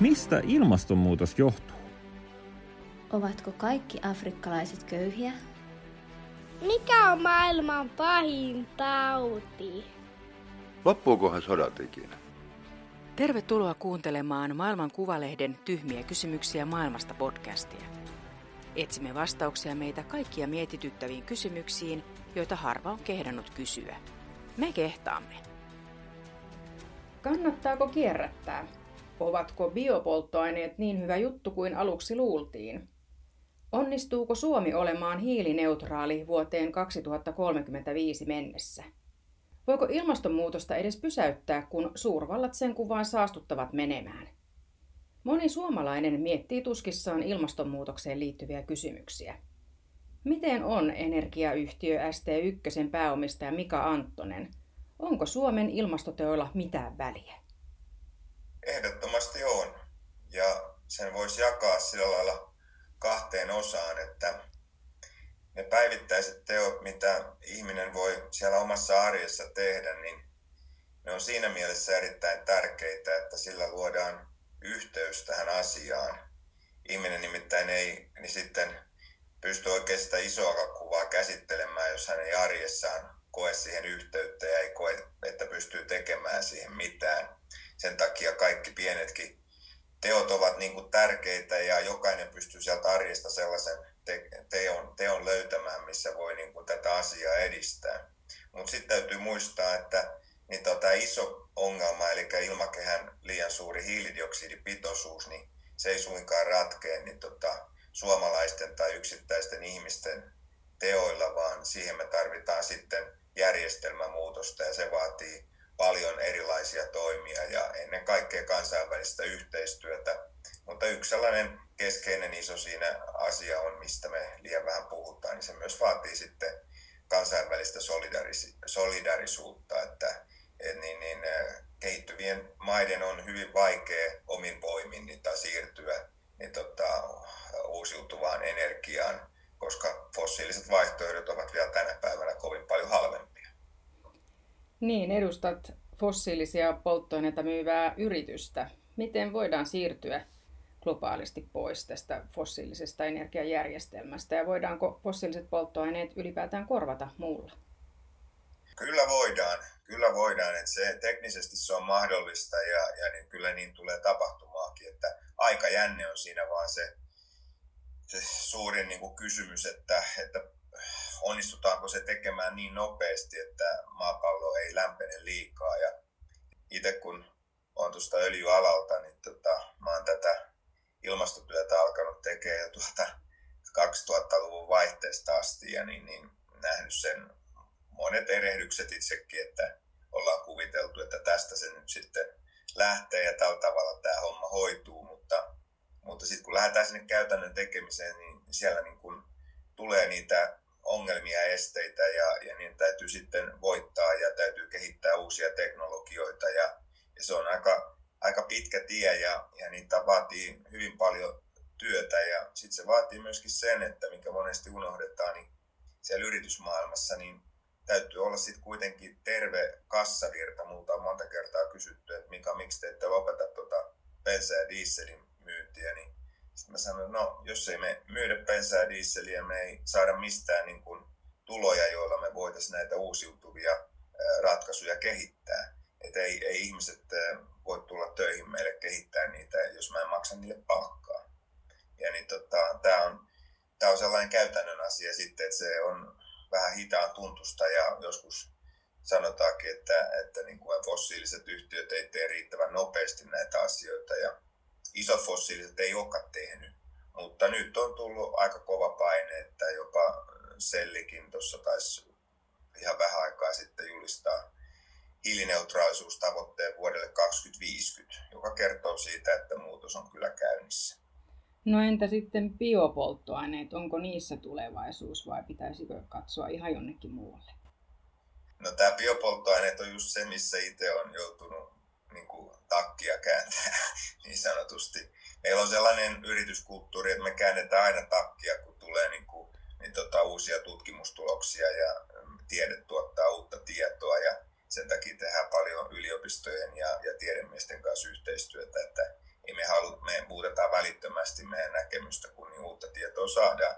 Mistä ilmastonmuutos johtuu? Ovatko kaikki afrikkalaiset köyhiä? Mikä on maailman pahin tauti? Loppuukohan sodat ikinä? Tervetuloa kuuntelemaan Maailman Kuvalehden Tyhmiä kysymyksiä maailmasta podcastia. Etsimme vastauksia meitä kaikkia mietityttäviin kysymyksiin, joita harva on kehdannut kysyä. Me kehtaamme. Kannattaako kierrättää? Ovatko biopolttoaineet niin hyvä juttu kuin aluksi luultiin? Onnistuuko Suomi olemaan hiilineutraali vuoteen 2035 mennessä? Voiko ilmastonmuutosta edes pysäyttää, kun suurvallat sen kuvaan saastuttavat menemään? Moni suomalainen miettii tuskissaan ilmastonmuutokseen liittyviä kysymyksiä. Miten on energiayhtiö ST1 pääomistaja Mika Anttonen? Onko Suomen ilmastoteoilla mitään väliä? Ehdottomasti on. Ja sen voisi jakaa sillä lailla kahteen osaan, että ne päivittäiset teot, mitä ihminen voi siellä omassa arjessa tehdä, niin ne on siinä mielessä erittäin tärkeitä, että sillä luodaan yhteys tähän asiaan. Ihminen nimittäin ei niin sitten pysty oikein sitä isoa kuvaa käsittelemään, jos hän ei arjessaan koe siihen yhteyttä ja ei koe, että pystyy tekemään siihen mitään. Sen takia kaikki pienetkin teot ovat niin kuin tärkeitä ja jokainen pystyy sieltä arjesta sellaisen te- teon, teon löytämään, missä voi niin kuin tätä asiaa edistää. Mutta sitten täytyy muistaa, että niin tota iso ongelma, eli ilmakehän liian suuri hiilidioksidipitoisuus, niin se ei suinkaan ratkea niin tota, suomalaisten tai yksittäisten ihmisten teoilla, vaan siihen me tarvitaan sitten järjestelmämuutosta ja se vaatii paljon erilaisia toimia ja ennen kaikkea kansainvälistä yhteistyötä. Mutta yksi sellainen keskeinen iso siinä asia on, mistä me liian vähän puhutaan, niin se myös vaatii sitten kansainvälistä solidarisuutta, että et niin, niin, kehittyvien maiden on hyvin vaikea omin voimin niin, siirtyä niin, tota, uusiutuvaan energiaan, koska fossiiliset vaihtoehdot ovat vielä tänä päivänä. Niin, edustat fossiilisia polttoaineita myyvää yritystä. Miten voidaan siirtyä globaalisti pois tästä fossiilisesta energiajärjestelmästä ja voidaanko fossiiliset polttoaineet ylipäätään korvata muulla? Kyllä voidaan, kyllä voidaan, että se, teknisesti se on mahdollista ja, ja niin kyllä niin tulee tapahtumaakin, että aikajänne on siinä vaan se, se suurin niin kuin kysymys, että, että onnistutaanko se tekemään niin nopeasti, että maapallo ei lämpene liikaa. Ja itse kun on tuosta öljyalalta, niin tota, mä oon tätä ilmastotyötä alkanut tekemään jo tuota 2000-luvun vaihteesta asti ja niin, niin nähnyt sen monet erehdykset itsekin, että ollaan kuviteltu, että tästä se nyt sitten lähtee ja tällä tavalla tämä homma hoituu, mutta, mutta sitten kun lähdetään sinne käytännön tekemiseen, niin siellä niin kun tulee niitä ongelmia esteitä ja, ja niin täytyy sitten voittaa ja täytyy kehittää uusia teknologioita ja, ja se on aika, aika pitkä tie ja, ja niitä vaatii hyvin paljon työtä ja sitten se vaatii myöskin sen, että mikä monesti unohdetaan, niin siellä yritysmaailmassa niin täytyy olla sitten kuitenkin terve kassavirta. Multa on monta kertaa kysytty, että Mika, miksi te ette lopeta tuota bensa- ja dieselin myyntiä, niin sitten mä sanoin, no jos ei me myydä ja dieseliä, me ei saada mistään niin kuin tuloja, joilla me voitaisiin näitä uusiutuvia ratkaisuja kehittää. Että ei, ei ihmiset voi tulla töihin meille kehittää niitä, jos mä en maksa niille palkkaa. Ja niin tota, tämä on, tää on sellainen käytännön asia sitten, että se on vähän hitaan tuntusta ja joskus sanotaankin, että, että niin kuin fossiiliset yhtiöt ei tee riittävän nopeasti näitä asioita ja isot fossiiliset ei olekaan tehnyt. Mutta nyt on tullut aika kova paine, että jopa Sellikin tuossa taisi ihan vähän aikaa sitten julistaa hiilineutraalisuustavoitteen vuodelle 2050, joka kertoo siitä, että muutos on kyllä käynnissä. No entä sitten biopolttoaineet, onko niissä tulevaisuus vai pitäisikö katsoa ihan jonnekin muualle? No tämä biopolttoaineet on just se, missä itse on joutunut niin kuin, takkia kääntää niin sanotusti. Meillä on sellainen yrityskulttuuri, että me käännetään aina takkia, kun tulee niin kuin, niin tota, uusia tutkimustuloksia ja mm, tiede tuottaa uutta tietoa ja sen takia tehdään paljon yliopistojen ja, ja tiedemiesten kanssa yhteistyötä, että ei me, halu, me muutetaan välittömästi meidän näkemystä, kun niin uutta tietoa saadaan.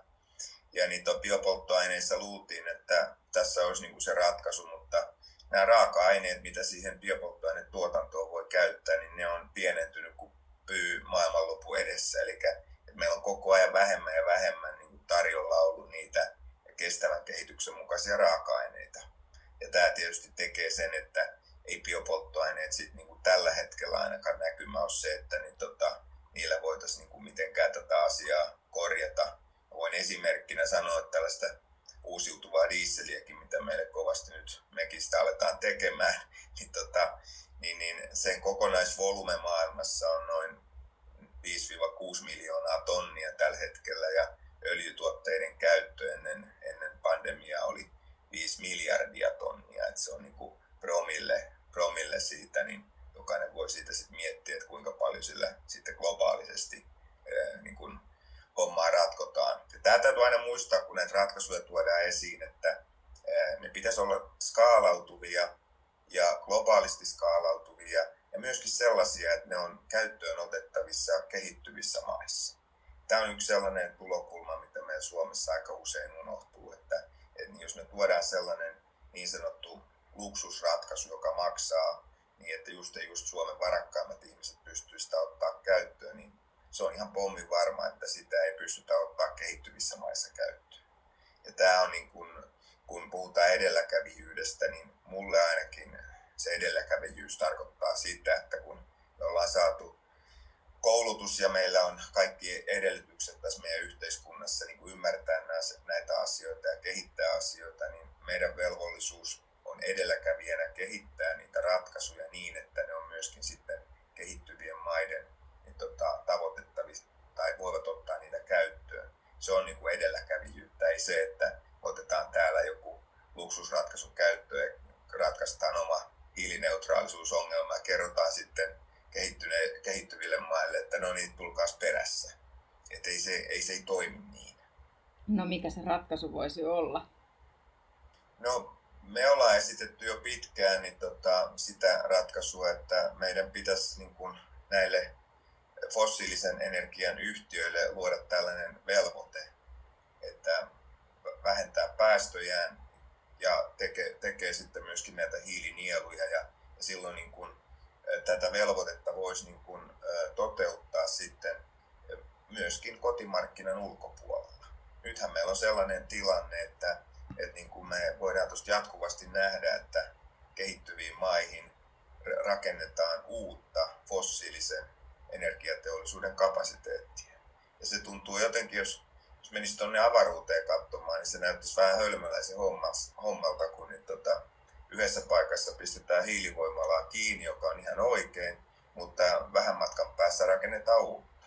Ja niitä biopolttoaineissa luultiin, että tässä olisi niin kuin se ratkaisu, mutta nämä raaka-aineet, mitä siihen biopolttoainetuotantoon voi käyttää, niin ne on pienentynyt kuin pyy maailmanloppu edessä. Eli meillä on koko ajan vähemmän ja vähemmän niin kuin tarjolla ollut niitä kestävän kehityksen mukaisia raaka-aineita. Ja tämä tietysti tekee sen, että ei biopolttoaineet sit niin kuin tällä hetkellä ainakaan näkymä ole se, että niin tota, niillä voitaisiin niin kuin mitenkään tätä asiaa korjata. Voin esimerkkinä sanoa, että tällaista uusiutuvaa diisseliäkin, mitä meille kovasti nyt mekin sitä aletaan tekemään, niin, tota, niin, niin sen kokonaisvolume maailmassa on noin 5-6 miljoonaa tonnia tällä hetkellä ja öljytuotteiden käyttö ennen, ennen pandemiaa oli 5 miljardia tonnia, että se on niin kuin promille, promille siitä, niin jokainen voi siitä sitten miettiä, että kuinka paljon sillä sitten globaalisesti niin kuin hommaa ratkotaan. Ja tämä täytyy aina muistaa, kun näitä ratkaisuja tuodaan esiin, että ne pitäisi olla skaalautuvia ja globaalisti skaalautuvia ja myöskin sellaisia, että ne on käyttöön otettavissa kehittyvissä maissa. Tämä on yksi sellainen tulokulma, mitä meillä Suomessa aika usein unohtuu, että, että jos me tuodaan sellainen niin sanottu luksusratkaisu, joka maksaa niin, että just, just Suomen varakkaimmat ihmiset pystyisivät sitä ottaa käyttöön, niin se on ihan pommin varma, että sitä ei pystytä ottaa kehittyvissä maissa käyttöön. Ja tämä on niin kun, kun puhutaan edelläkävijyydestä, niin mulle ainakin se edelläkävijyys tarkoittaa sitä, että kun me ollaan saatu koulutus ja meillä on kaikki edellytykset tässä meidän yhteiskunnassa niin kuin ymmärtää näitä asioita ja kehittää asioita, niin meidän velvollisuus on edelläkävijänä kehittää niitä ratkaisuja niin, että ne on myöskin sitten kehittyvien maiden niin tota, tavoitettavissa tai voivat ottaa niitä käyttöön. Se on niin kuin edelläkävijyyttä, ei se, että otetaan täällä joku luksusratkaisu käyttöön ja ratkaistaan oma hiilineutraalisuusongelma ja kerrotaan sitten kehittyville maille, että no niin, tulkaas perässä. Että ei se, ei se ei toimi niin. No mikä se ratkaisu voisi olla? No me ollaan esitetty jo pitkään niin tota, sitä ratkaisua, että meidän pitäisi niin kuin näille fossiilisen energian yhtiöille luoda tällainen velvoite, että vähentää päästöjään ja tekee, tekee sitten myöskin näitä hiilinieluja ja, ja silloin niin kuin, tätä velvoitetta voisi niin kuin, toteuttaa sitten myöskin kotimarkkinan ulkopuolella. Nythän meillä on sellainen tilanne, että että niin kuin me voidaan tuosta jatkuvasti nähdä, että kehittyviin maihin rakennetaan uutta fossiilisen energiateollisuuden kapasiteettia. Ja se tuntuu jotenkin, jos, jos menisi tuonne avaruuteen katsomaan, niin se näyttäisi vähän hölmöläisen hommalta, kun niin tota, yhdessä paikassa pistetään hiilivoimalaa kiinni, joka on ihan oikein, mutta vähän matkan päässä rakennetaan uutta.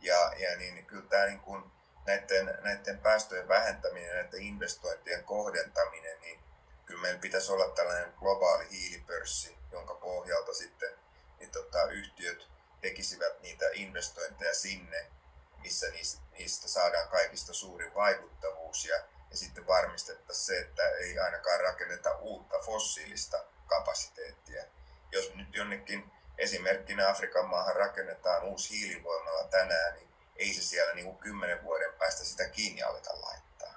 Ja, ja niin, niin kyllä tämä niin kuin, näiden, näiden päästöjen vähentäminen ja näiden investointien kohdentaminen, niin kyllä meillä pitäisi olla tällainen globaali hiilipörssi, jonka pohjalta sitten niin tota, yhtiöt tekisivät niitä investointeja sinne, missä niistä, niistä saadaan kaikista suurin vaikuttavuus ja, ja sitten varmistettaisiin se, että ei ainakaan rakenneta uutta fossiilista kapasiteettia. Jos nyt jonnekin esimerkkinä Afrikan maahan rakennetaan uusi hiilivoimala tänään, niin ei se siellä niin kuin kymmenen vuoden päästä sitä kiinni aleta laittaa.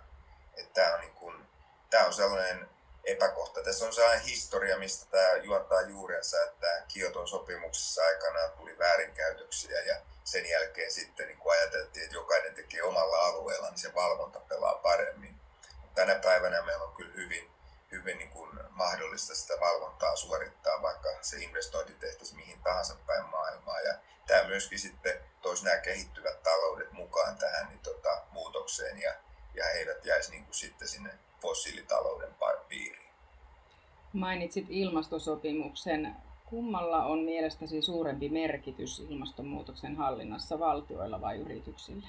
Tämä on, niin kuin, tämä on sellainen epäkohta. Tässä on sellainen historia, mistä tämä juontaa juurensa, että Kioton sopimuksessa aikanaan tuli väärinkäytöksiä ja sen jälkeen sitten niin kun ajateltiin, että jokainen tekee omalla alueella, niin se valvonta pelaa paremmin. Tänä päivänä meillä on kyllä hyvin, hyvin niin kuin mahdollista sitä valvontaa suorittaa, vaikka se investointi tehtäisiin mihin tahansa päin maailmaa. Ja tämä myöskin sitten toisi nämä kehittyvät taloudet mukaan tähän niin tota, muutokseen ja, ja he eivät jäisi niin kuin sitten sinne fossiilitalouden piiriin. Mainitsit ilmastosopimuksen. Kummalla on mielestäsi suurempi merkitys ilmastonmuutoksen hallinnassa, valtioilla vai yrityksillä?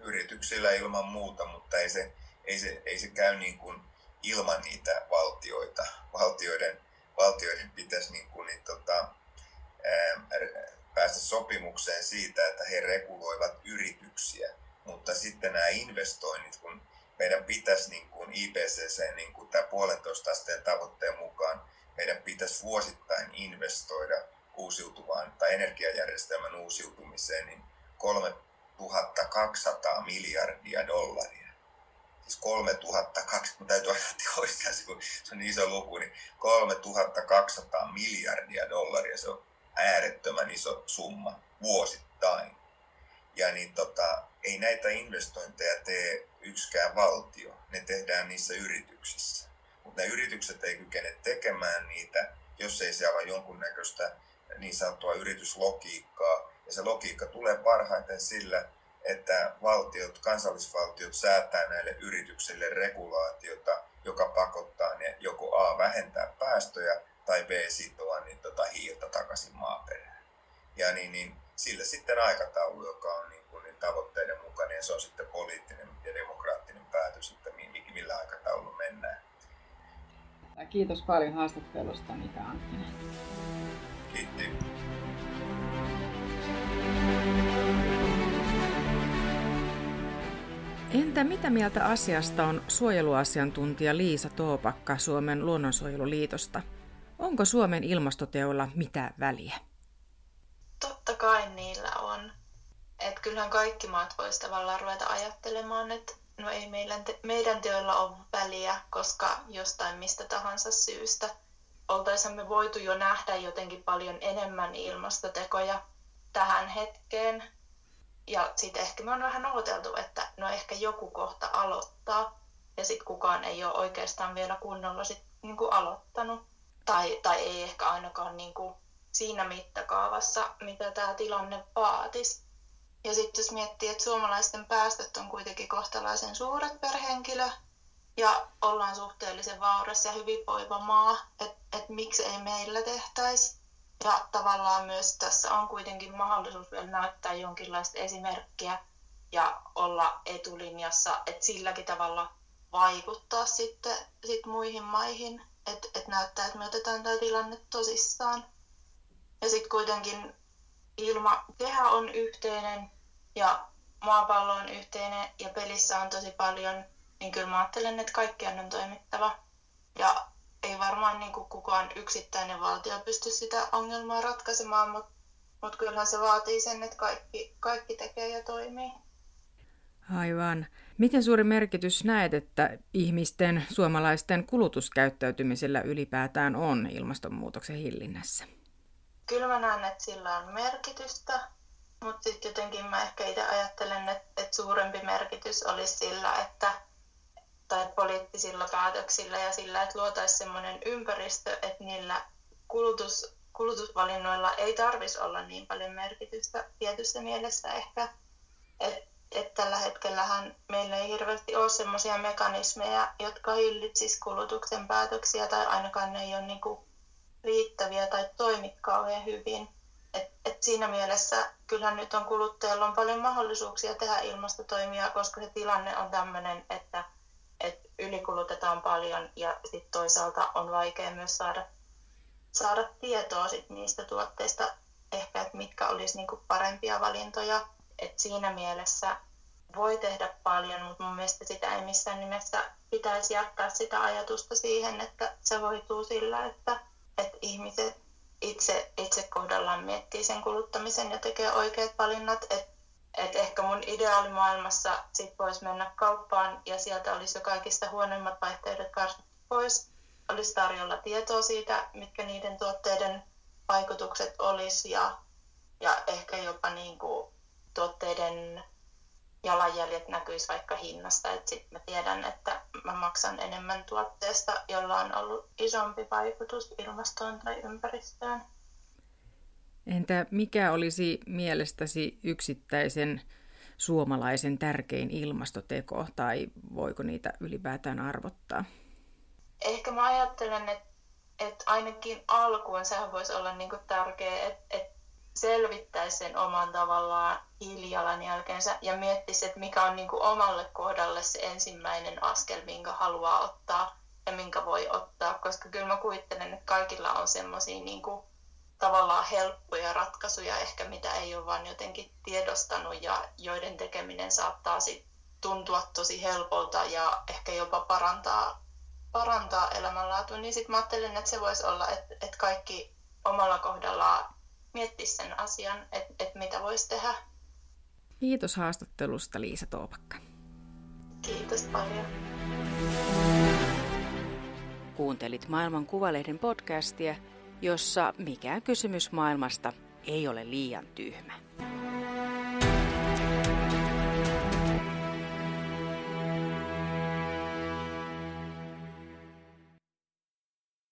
Yrityksillä ilman muuta, mutta ei se, ei se, ei se käy niin kuin ilman niitä valtioita. Valtioiden, valtioiden pitäisi niin kuin, niin, tota, ää, päästä sopimukseen siitä, että he reguloivat yrityksiä. Mutta sitten nämä investoinnit, kun meidän pitäisi niin kuin IPCC, niin kuin tämä puolentoista asteen tavoitteen mukaan, meidän pitäisi vuosittain investoida uusiutuvaan tai energiajärjestelmän uusiutumiseen, niin 3200 miljardia dollaria. Siis 3200, täytyy aina toistaa se, se on niin iso luku, niin 3200 miljardia dollaria, se on äärettömän iso summa vuosittain. Ja niin tota, ei näitä investointeja tee yksikään valtio, ne tehdään niissä yrityksissä. Mutta ne yritykset ei kykene tekemään niitä, jos ei se ole jonkunnäköistä niin sanottua yrityslogiikkaa. Ja se logiikka tulee parhaiten sillä, että valtiot, kansallisvaltiot säätää näille yrityksille regulaatiota, joka pakottaa ne joko A vähentää päästöjä tai B sitoa niin tota hiiltä takaisin maaperään. Ja niin, niin sillä sitten aikataulu, joka on niin kuin niin tavoitteiden mukainen, ja se on sitten poliittinen ja demokraattinen päätös, että millä aikataululla mennään. Kiitos paljon haastattelusta, Mika Anttinen. Kiitti. Entä mitä mieltä asiasta on suojeluasiantuntija Liisa Toopakka Suomen luonnonsuojeluliitosta? Onko Suomen ilmastoteolla mitään väliä? Totta kai niillä on. Et kyllähän kaikki maat voisi tavallaan ruveta ajattelemaan, että no ei meidän, te- meidän teoilla ole väliä, koska jostain mistä tahansa syystä oltaisiin me voitu jo nähdä jotenkin paljon enemmän ilmastotekoja tähän hetkeen. Ja sitten ehkä me on vähän odoteltu, että no ehkä joku kohta aloittaa, ja sitten kukaan ei ole oikeastaan vielä kunnolla sit niinku aloittanut. Tai, tai ei ehkä ainakaan niinku siinä mittakaavassa, mitä tämä tilanne vaatisi. Ja sitten jos miettii, että suomalaisten päästöt on kuitenkin kohtalaisen suuret per henkilö ja ollaan suhteellisen vauras ja hyvinvoiva maa, että et miksi ei meillä tehtäisi. Ja tavallaan myös tässä on kuitenkin mahdollisuus vielä näyttää jonkinlaista esimerkkiä ja olla etulinjassa, että silläkin tavalla vaikuttaa sitten sit muihin maihin, että et näyttää, että me otetaan tämä tilanne tosissaan. Ja sitten kuitenkin ilma, kehä on yhteinen ja maapallo on yhteinen ja pelissä on tosi paljon, niin kyllä mä ajattelen, että kaikkien on toimittava. Ja ei varmaan niin kuin kukaan yksittäinen valtio pysty sitä ongelmaa ratkaisemaan, mutta mut kyllähän se vaatii sen, että kaikki, kaikki tekee ja toimii. Aivan. Miten suuri merkitys näet, että ihmisten, suomalaisten kulutuskäyttäytymisellä ylipäätään on ilmastonmuutoksen hillinnässä? Kyllä mä näen, että sillä on merkitystä, mutta sitten jotenkin mä ehkä itse ajattelen, että, että suurempi merkitys olisi sillä, että tai poliittisilla päätöksillä ja sillä, että luotaisiin sellainen ympäristö, että niillä kulutus, kulutusvalinnoilla ei tarvitsisi olla niin paljon merkitystä tietyssä mielessä ehkä. Että et tällä hetkellähän meillä ei hirveästi ole sellaisia mekanismeja, jotka hillitsisivät kulutuksen päätöksiä tai ainakaan ne ei ole niinku riittäviä tai toimi kauhean hyvin. Et, et siinä mielessä kyllähän nyt on kuluttajalla on paljon mahdollisuuksia tehdä ilmastotoimia, koska se tilanne on tämmöinen, että et ylikulutetaan paljon ja sitten toisaalta on vaikea myös saada, saada tietoa sit niistä tuotteista, ehkä että mitkä olisi niinku parempia valintoja. Et siinä mielessä voi tehdä paljon, mutta mun mielestä sitä ei missään nimessä pitäisi jättää sitä ajatusta siihen, että se voituu sillä, että, että ihmiset itse, itse kohdallaan miettii sen kuluttamisen ja tekee oikeat valinnat. Että et ehkä mun ideaalimaailmassa sit voisi mennä kauppaan ja sieltä olisi jo kaikista huonoimmat vaihtoehdot karsittu pois. Olisi tarjolla tietoa siitä, mitkä niiden tuotteiden vaikutukset olisi ja, ja ehkä jopa niin kuin tuotteiden jalanjäljet näkyisi vaikka hinnasta, että sitten mä tiedän, että mä maksan enemmän tuotteesta, jolla on ollut isompi vaikutus ilmastoon tai ympäristöön. Entä mikä olisi mielestäsi yksittäisen suomalaisen tärkein ilmastoteko, tai voiko niitä ylipäätään arvottaa? Ehkä mä ajattelen, että, että ainakin alkuun sehän voisi olla niin tärkeä, että, että selvittäisi sen oman tavallaan hiilijalanjälkeensä ja miettisi, että mikä on niin kuin omalle kohdalle se ensimmäinen askel, minkä haluaa ottaa ja minkä voi ottaa, koska kyllä mä kuvittelen, että kaikilla on semmoisia niin kuin tavallaan helppoja ratkaisuja ehkä, mitä ei ole vaan jotenkin tiedostanut ja joiden tekeminen saattaa sit tuntua tosi helpolta ja ehkä jopa parantaa, parantaa elämänlaatua, niin sitten mä ajattelen, että se voisi olla, että, että kaikki omalla kohdallaan miettisi sen asian, että et mitä voisi tehdä. Kiitos haastattelusta Liisa Toopakka. Kiitos paljon. Kuuntelit Maailman Kuvalehden podcastia, jossa mikään kysymys maailmasta ei ole liian tyhmä.